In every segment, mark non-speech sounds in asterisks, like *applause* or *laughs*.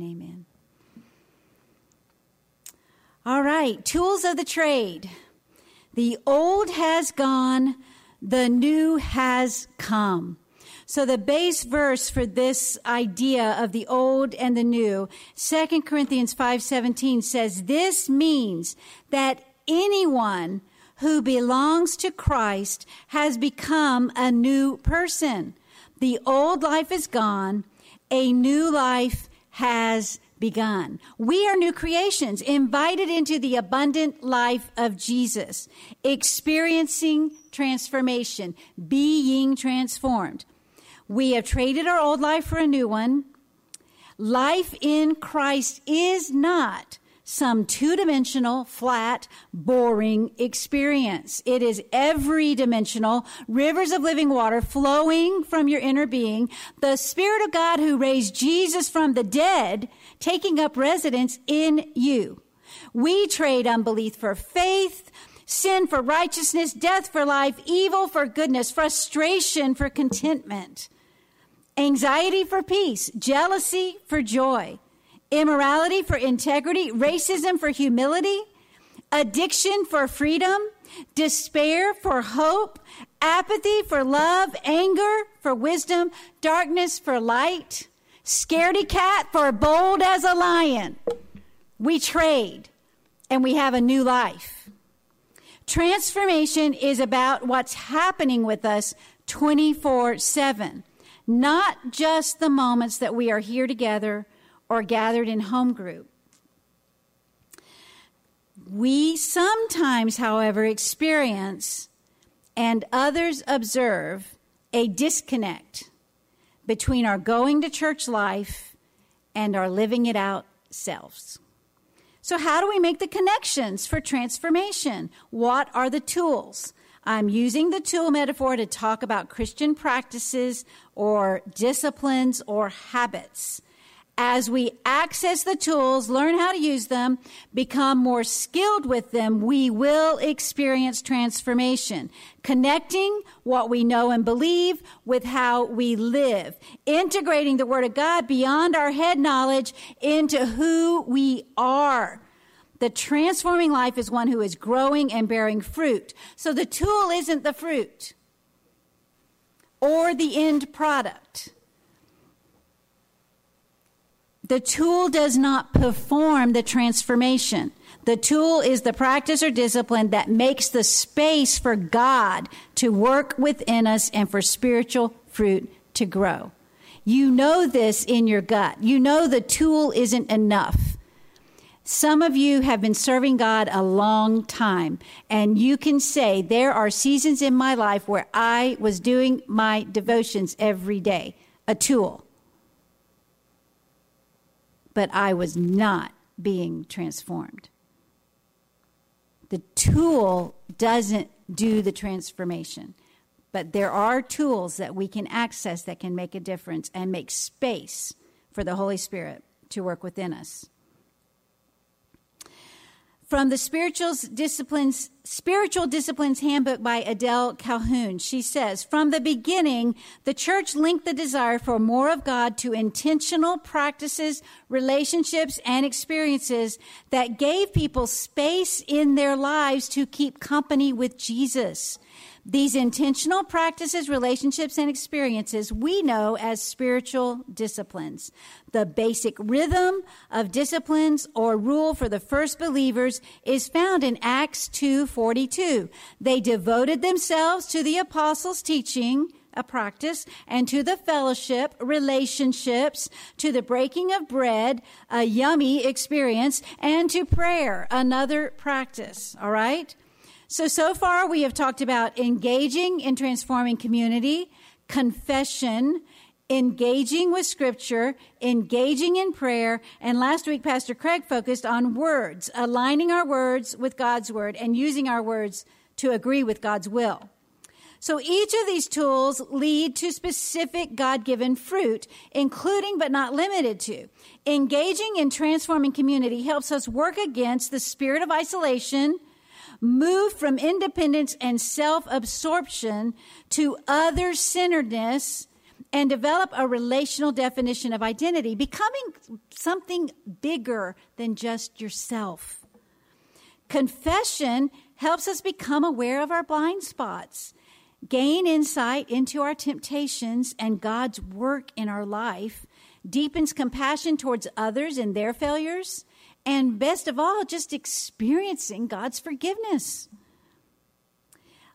and amen. All right, tools of the trade. The old has gone, the new has come. So the base verse for this idea of the old and the new, 2 Corinthians 5:17 says this means that anyone who belongs to Christ has become a new person. The old life is gone, a new life has begun. We are new creations, invited into the abundant life of Jesus, experiencing transformation, being transformed. We have traded our old life for a new one. Life in Christ is not some two dimensional, flat, boring experience. It is every dimensional, rivers of living water flowing from your inner being. The Spirit of God who raised Jesus from the dead taking up residence in you. We trade unbelief for faith, sin for righteousness, death for life, evil for goodness, frustration for contentment, anxiety for peace, jealousy for joy immorality for integrity, racism for humility, addiction for freedom, despair for hope, apathy for love, anger for wisdom, darkness for light, scaredy cat for bold as a lion. We trade and we have a new life. Transformation is about what's happening with us 24 7, not just the moments that we are here together or gathered in home group. We sometimes, however, experience and others observe a disconnect between our going to church life and our living it out selves. So, how do we make the connections for transformation? What are the tools? I'm using the tool metaphor to talk about Christian practices or disciplines or habits as we access the tools, learn how to use them, become more skilled with them, we will experience transformation. Connecting what we know and believe with how we live. Integrating the Word of God beyond our head knowledge into who we are. The transforming life is one who is growing and bearing fruit. So the tool isn't the fruit or the end product. The tool does not perform the transformation. The tool is the practice or discipline that makes the space for God to work within us and for spiritual fruit to grow. You know this in your gut. You know the tool isn't enough. Some of you have been serving God a long time, and you can say, There are seasons in my life where I was doing my devotions every day. A tool but I was not being transformed. The tool doesn't do the transformation, but there are tools that we can access that can make a difference and make space for the Holy Spirit to work within us from the spiritual disciplines spiritual disciplines handbook by adele calhoun. She says from the beginning the church linked the desire for more of god to intentional practices relationships and experiences that gave people space in their lives to keep company with jesus these intentional practices, relationships, and experiences we know as spiritual disciplines. The basic rhythm of disciplines or rule for the first believers is found in Acts 2:42. They devoted themselves to the apostles' teaching, a practice, and to the fellowship, relationships, to the breaking of bread, a yummy experience, and to prayer, another practice. All right? So, so far we have talked about engaging in transforming community, confession, engaging with scripture, engaging in prayer, and last week Pastor Craig focused on words, aligning our words with God's word and using our words to agree with God's will. So each of these tools lead to specific God given fruit, including but not limited to. Engaging in transforming community helps us work against the spirit of isolation, move from independence and self absorption to other centeredness and develop a relational definition of identity, becoming something bigger than just yourself. Confession helps us become aware of our blind spots, gain insight into our temptations and God's work in our life, deepens compassion towards others and their failures, and best of all, just experiencing God's forgiveness.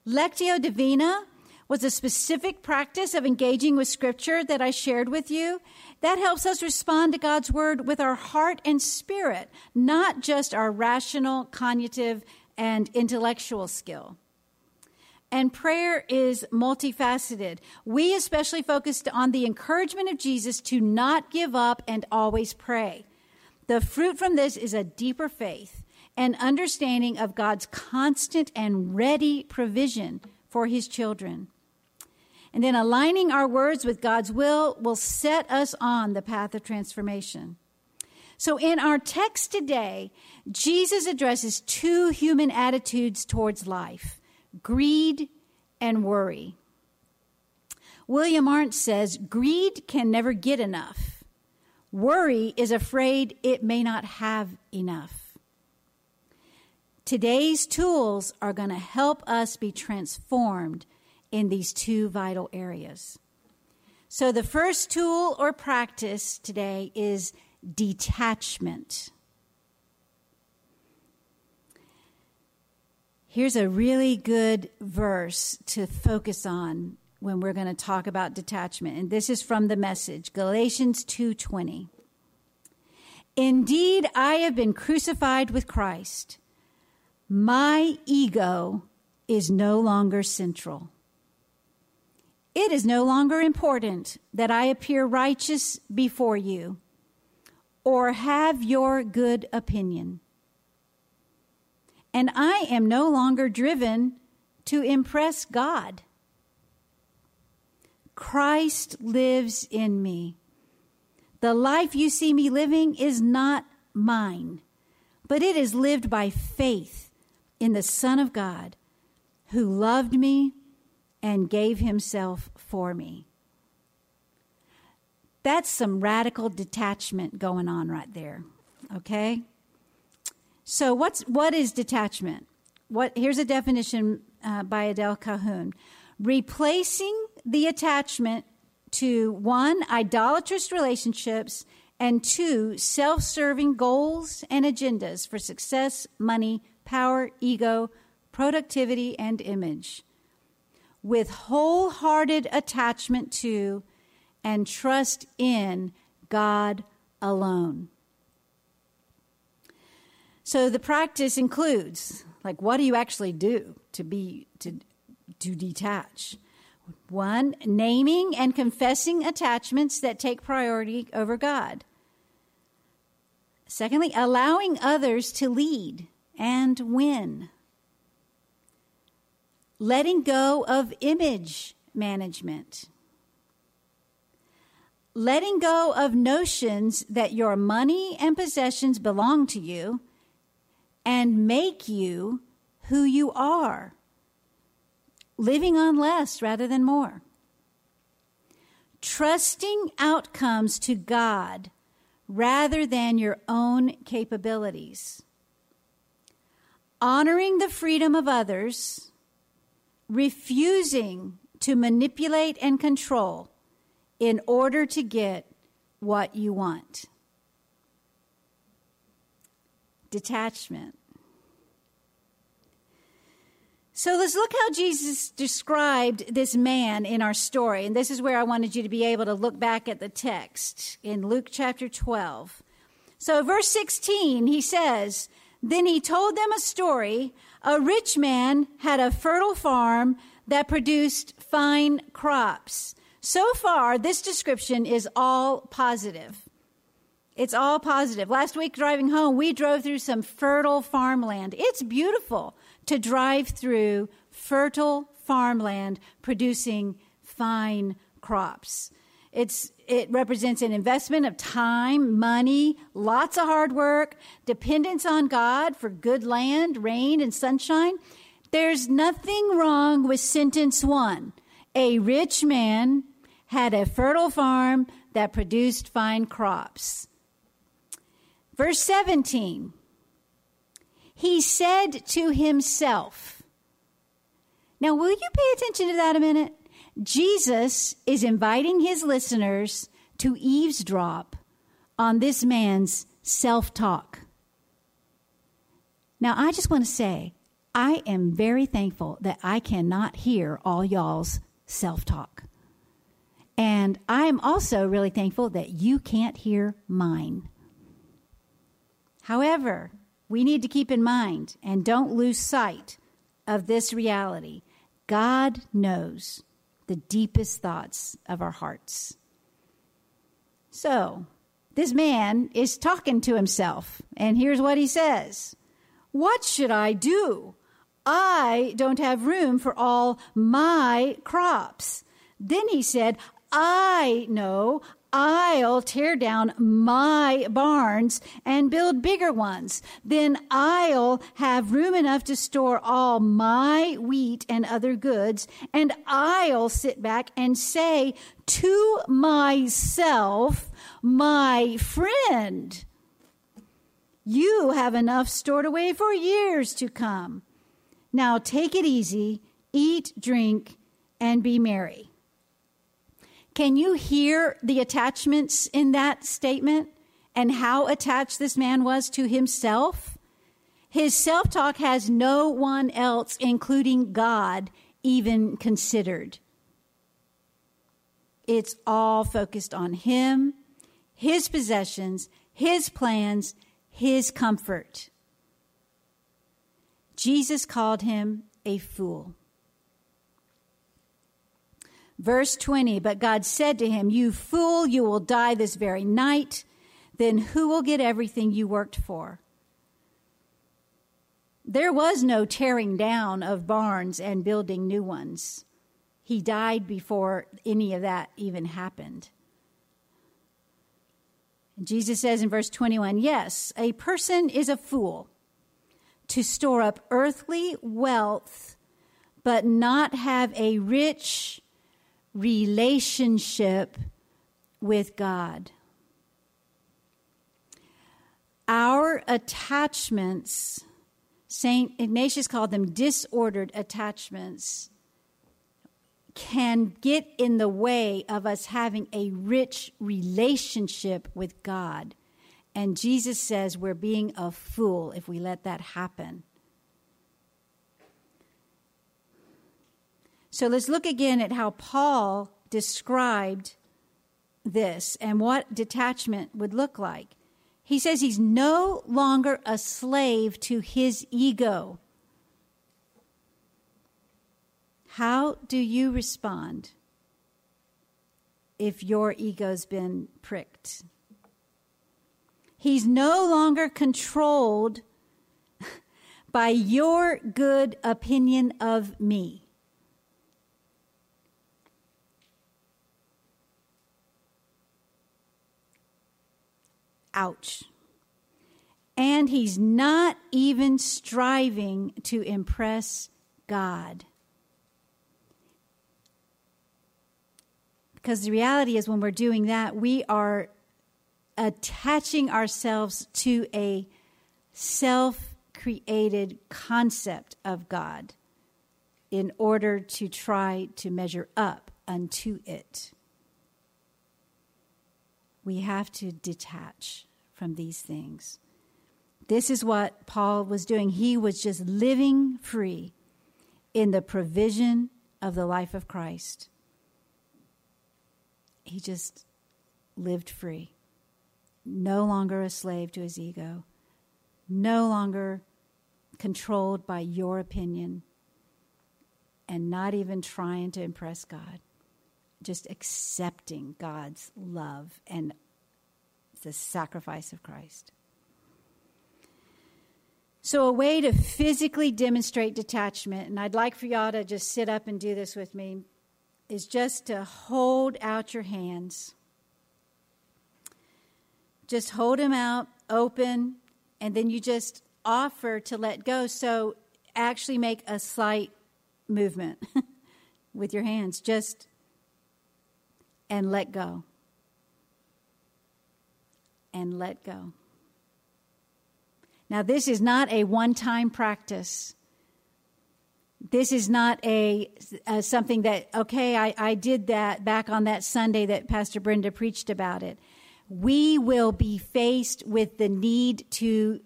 Lectio Divina was a specific practice of engaging with Scripture that I shared with you. That helps us respond to God's Word with our heart and spirit, not just our rational, cognitive, and intellectual skill. And prayer is multifaceted. We especially focused on the encouragement of Jesus to not give up and always pray. The fruit from this is a deeper faith and understanding of God's constant and ready provision for his children. And then aligning our words with God's will will set us on the path of transformation. So, in our text today, Jesus addresses two human attitudes towards life greed and worry. William Arndt says greed can never get enough. Worry is afraid it may not have enough. Today's tools are going to help us be transformed in these two vital areas. So, the first tool or practice today is detachment. Here's a really good verse to focus on when we're going to talk about detachment and this is from the message Galatians 2:20 Indeed I have been crucified with Christ. My ego is no longer central. It is no longer important that I appear righteous before you or have your good opinion. And I am no longer driven to impress God. Christ lives in me. The life you see me living is not mine, but it is lived by faith in the Son of God who loved me and gave himself for me. That's some radical detachment going on right there, okay? So, what's, what is detachment? What, here's a definition uh, by Adele Calhoun replacing the attachment to one, idolatrous relationships, and two, self serving goals and agendas for success, money, power, ego, productivity, and image. With wholehearted attachment to and trust in God alone. So the practice includes like what do you actually do to be to to detach? One, naming and confessing attachments that take priority over God. Secondly, allowing others to lead and win. Letting go of image management. Letting go of notions that your money and possessions belong to you and make you who you are, living on less rather than more. Trusting outcomes to God rather than your own capabilities. Honoring the freedom of others, refusing to manipulate and control in order to get what you want detachment. So let's look how Jesus described this man in our story. And this is where I wanted you to be able to look back at the text in Luke chapter 12. So, verse 16, he says, Then he told them a story. A rich man had a fertile farm that produced fine crops. So far, this description is all positive. It's all positive. Last week, driving home, we drove through some fertile farmland. It's beautiful to drive through fertile farmland producing fine crops. It's, it represents an investment of time, money, lots of hard work, dependence on God for good land, rain, and sunshine. There's nothing wrong with sentence one. A rich man had a fertile farm that produced fine crops. Verse 17 He said to himself, Now, will you pay attention to that a minute? Jesus is inviting his listeners to eavesdrop on this man's self talk. Now, I just want to say, I am very thankful that I cannot hear all y'all's self talk. And I am also really thankful that you can't hear mine. However, we need to keep in mind and don't lose sight of this reality. God knows the deepest thoughts of our hearts. So, this man is talking to himself, and here's what he says What should I do? I don't have room for all my crops. Then he said, I know I'll tear down my barns and build bigger ones. Then I'll have room enough to store all my wheat and other goods. And I'll sit back and say to myself, my friend, you have enough stored away for years to come. Now take it easy, eat, drink, and be merry. Can you hear the attachments in that statement and how attached this man was to himself? His self talk has no one else, including God, even considered. It's all focused on him, his possessions, his plans, his comfort. Jesus called him a fool. Verse 20, but God said to him, You fool, you will die this very night. Then who will get everything you worked for? There was no tearing down of barns and building new ones. He died before any of that even happened. Jesus says in verse 21 Yes, a person is a fool to store up earthly wealth, but not have a rich relationship with God. Our attachments, St. Ignatius called them disordered attachments, can get in the way of us having a rich relationship with God. And Jesus says we're being a fool if we let that happen. So let's look again at how Paul described this and what detachment would look like. He says he's no longer a slave to his ego. How do you respond if your ego's been pricked? He's no longer controlled *laughs* by your good opinion of me. Ouch. And he's not even striving to impress God. Because the reality is, when we're doing that, we are attaching ourselves to a self created concept of God in order to try to measure up unto it we have to detach from these things. This is what Paul was doing. He was just living free in the provision of the life of Christ. He just lived free, no longer a slave to his ego, no longer controlled by your opinion, and not even trying to impress God just accepting God's love and the sacrifice of Christ. So, a way to physically demonstrate detachment, and I'd like for y'all to just sit up and do this with me, is just to hold out your hands. Just hold them out open, and then you just offer to let go. So, actually make a slight movement *laughs* with your hands. Just and let go. And let go. Now, this is not a one time practice. This is not a, a, something that okay I, I did that back on that sunday that pastor brenda preached about it we will be faced with the need to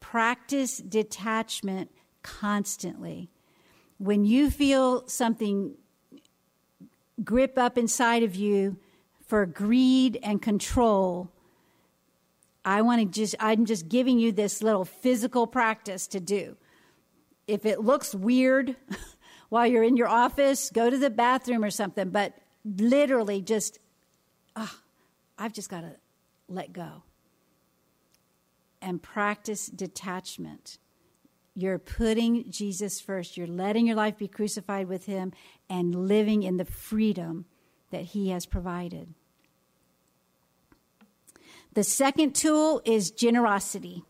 practice detachment constantly when you feel something grip up inside of you for greed and control i want to just i'm just giving you this little physical practice to do if it looks weird *laughs* while you're in your office, go to the bathroom or something, but literally just, oh, I've just got to let go and practice detachment. You're putting Jesus first. You're letting your life be crucified with Him and living in the freedom that He has provided. The second tool is generosity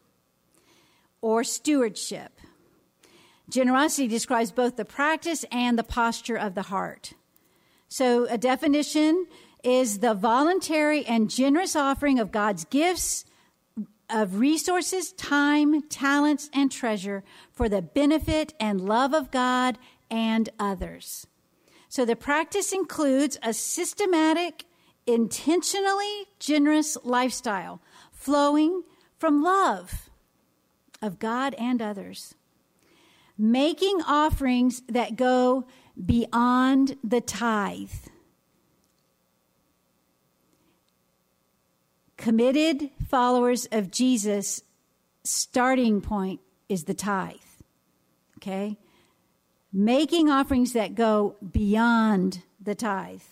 or stewardship. Generosity describes both the practice and the posture of the heart. So, a definition is the voluntary and generous offering of God's gifts of resources, time, talents, and treasure for the benefit and love of God and others. So, the practice includes a systematic, intentionally generous lifestyle flowing from love of God and others making offerings that go beyond the tithe. Committed followers of Jesus, starting point is the tithe. Okay? Making offerings that go beyond the tithe.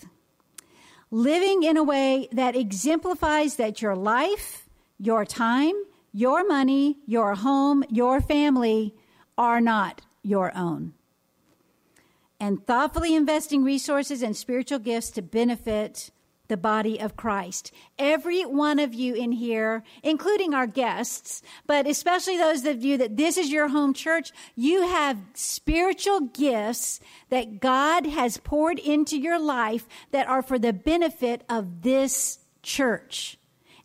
Living in a way that exemplifies that your life, your time, your money, your home, your family are not your own. And thoughtfully investing resources and spiritual gifts to benefit the body of Christ. Every one of you in here, including our guests, but especially those of you that this is your home church, you have spiritual gifts that God has poured into your life that are for the benefit of this church.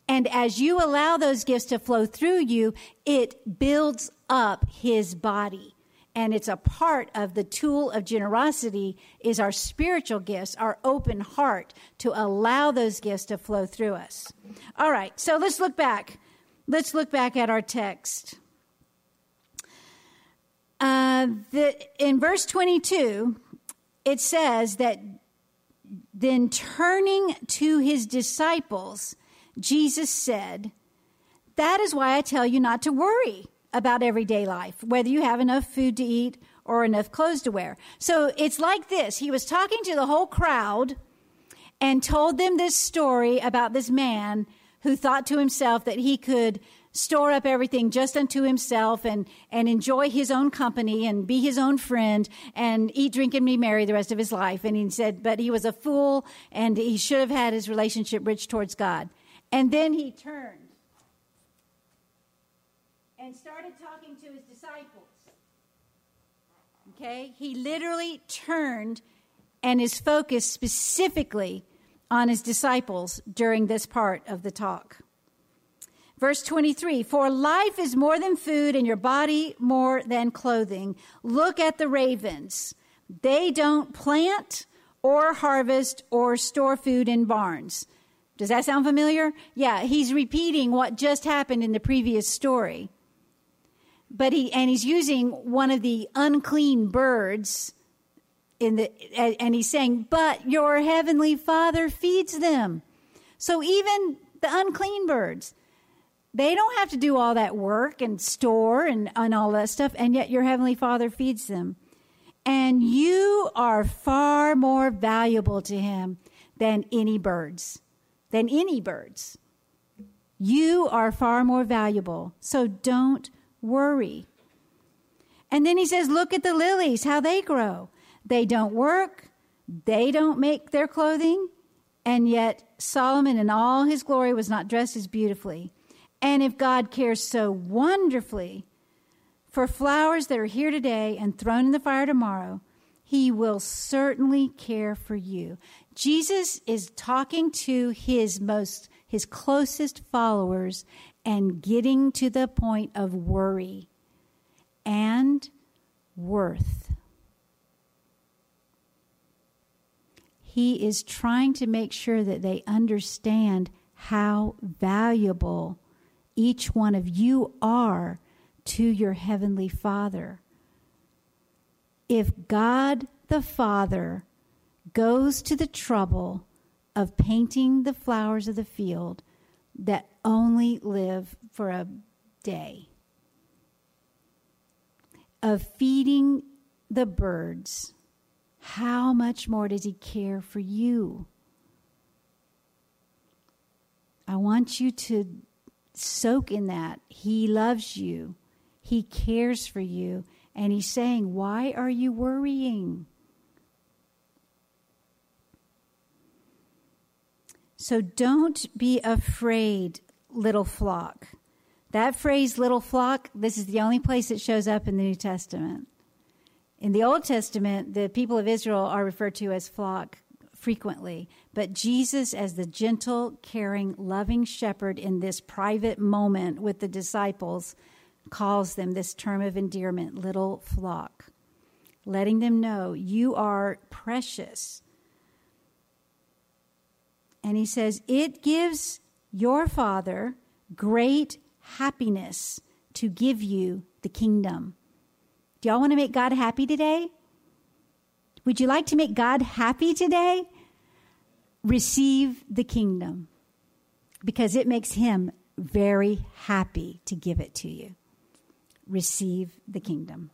And as you allow those gifts to flow through you, it builds up his body. And it's a part of the tool of generosity is our spiritual gifts, our open heart to allow those gifts to flow through us. All right, so let's look back. Let's look back at our text. Uh, the, in verse 22, it says that then turning to his disciples, Jesus said, That is why I tell you not to worry about everyday life, whether you have enough food to eat or enough clothes to wear. So it's like this He was talking to the whole crowd and told them this story about this man who thought to himself that he could store up everything just unto himself and, and enjoy his own company and be his own friend and eat, drink, and be merry the rest of his life. And he said, but he was a fool and he should have had his relationship rich towards God. And then he turned and started talking to his disciples. Okay? He literally turned and is focused specifically on his disciples during this part of the talk. Verse 23 For life is more than food, and your body more than clothing. Look at the ravens. They don't plant or harvest or store food in barns does that sound familiar? Yeah, he's repeating what just happened in the previous story. But he and he's using one of the unclean birds in the and he's saying, "But your heavenly Father feeds them." So even the unclean birds, they don't have to do all that work and store and, and all that stuff, and yet your heavenly Father feeds them. And you are far more valuable to him than any birds than any birds. You are far more valuable, so don't worry. And then he says, Look at the lilies, how they grow. They don't work, they don't make their clothing, and yet Solomon in all his glory was not dressed as beautifully. And if God cares so wonderfully for flowers that are here today and thrown in the fire tomorrow, he will certainly care for you. Jesus is talking to his most his closest followers and getting to the point of worry and worth. He is trying to make sure that they understand how valuable each one of you are to your Heavenly Father. If God the Father goes to the trouble of painting the flowers of the field that only live for a day, of feeding the birds, how much more does He care for you? I want you to soak in that. He loves you, He cares for you, and He's saying, Why are you worrying? So don't be afraid, little flock. That phrase, little flock, this is the only place it shows up in the New Testament. In the Old Testament, the people of Israel are referred to as flock frequently, but Jesus, as the gentle, caring, loving shepherd in this private moment with the disciples, calls them this term of endearment, little flock, letting them know you are precious and he says, It gives your Father great happiness to give you the kingdom. Do y'all want to make God happy today? Would you like to make God happy today? Receive the kingdom because it makes him very happy to give it to you. Receive the kingdom.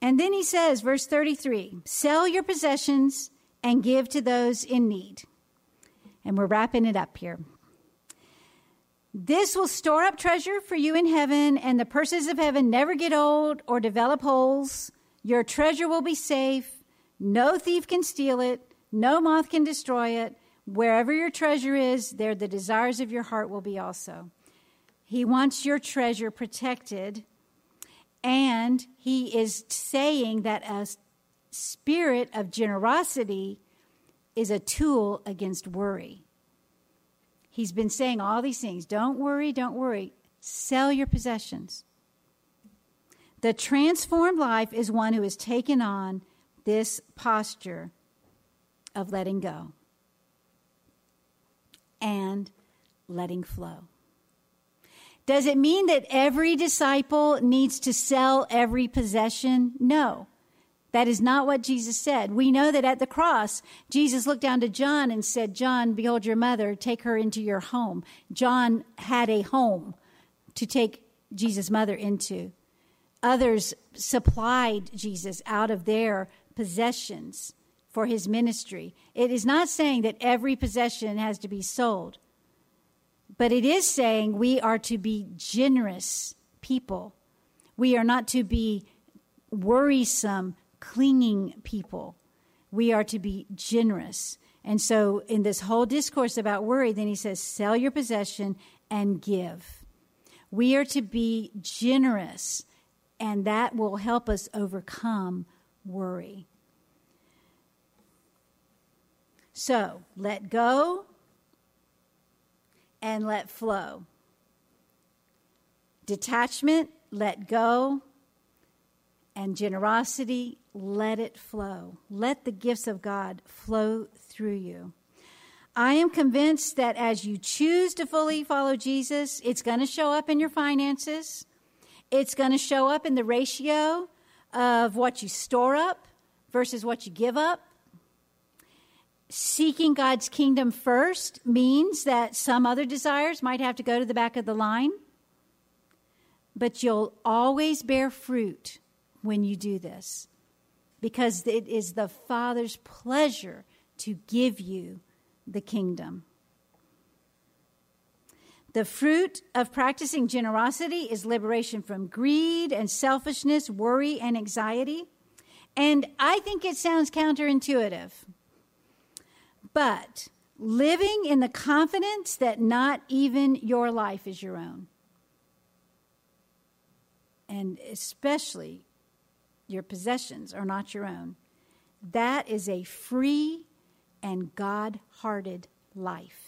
And then he says, verse 33 sell your possessions and give to those in need. And we're wrapping it up here. This will store up treasure for you in heaven, and the purses of heaven never get old or develop holes. Your treasure will be safe. No thief can steal it, no moth can destroy it. Wherever your treasure is, there the desires of your heart will be also. He wants your treasure protected and he is saying that a spirit of generosity is a tool against worry. He's been saying all these things don't worry, don't worry. Sell your possessions. The transformed life is one who has taken on this posture of letting go and letting flow. Does it mean that every disciple needs to sell every possession? No. That is not what Jesus said. We know that at the cross, Jesus looked down to John and said, John, behold your mother, take her into your home. John had a home to take Jesus' mother into. Others supplied Jesus out of their possessions for his ministry. It is not saying that every possession has to be sold. But it is saying we are to be generous people. We are not to be worrisome, clinging people. We are to be generous. And so, in this whole discourse about worry, then he says, sell your possession and give. We are to be generous, and that will help us overcome worry. So, let go and let flow. Detachment, let go. And generosity, let it flow. Let the gifts of God flow through you. I am convinced that as you choose to fully follow Jesus, it's going to show up in your finances. It's going to show up in the ratio of what you store up versus what you give up seeking God's kingdom first means that some other desires might have to go to the back of the line, but you'll always bear fruit when you do this because it is the Father's pleasure to give you the kingdom. The fruit of practicing generosity is liberation from greed and selfishness, worry and anxiety. And I think it sounds counterintuitive. But living in the confidence that not even your life is your own. And especially your possessions are not your own. That is a free and God hearted life.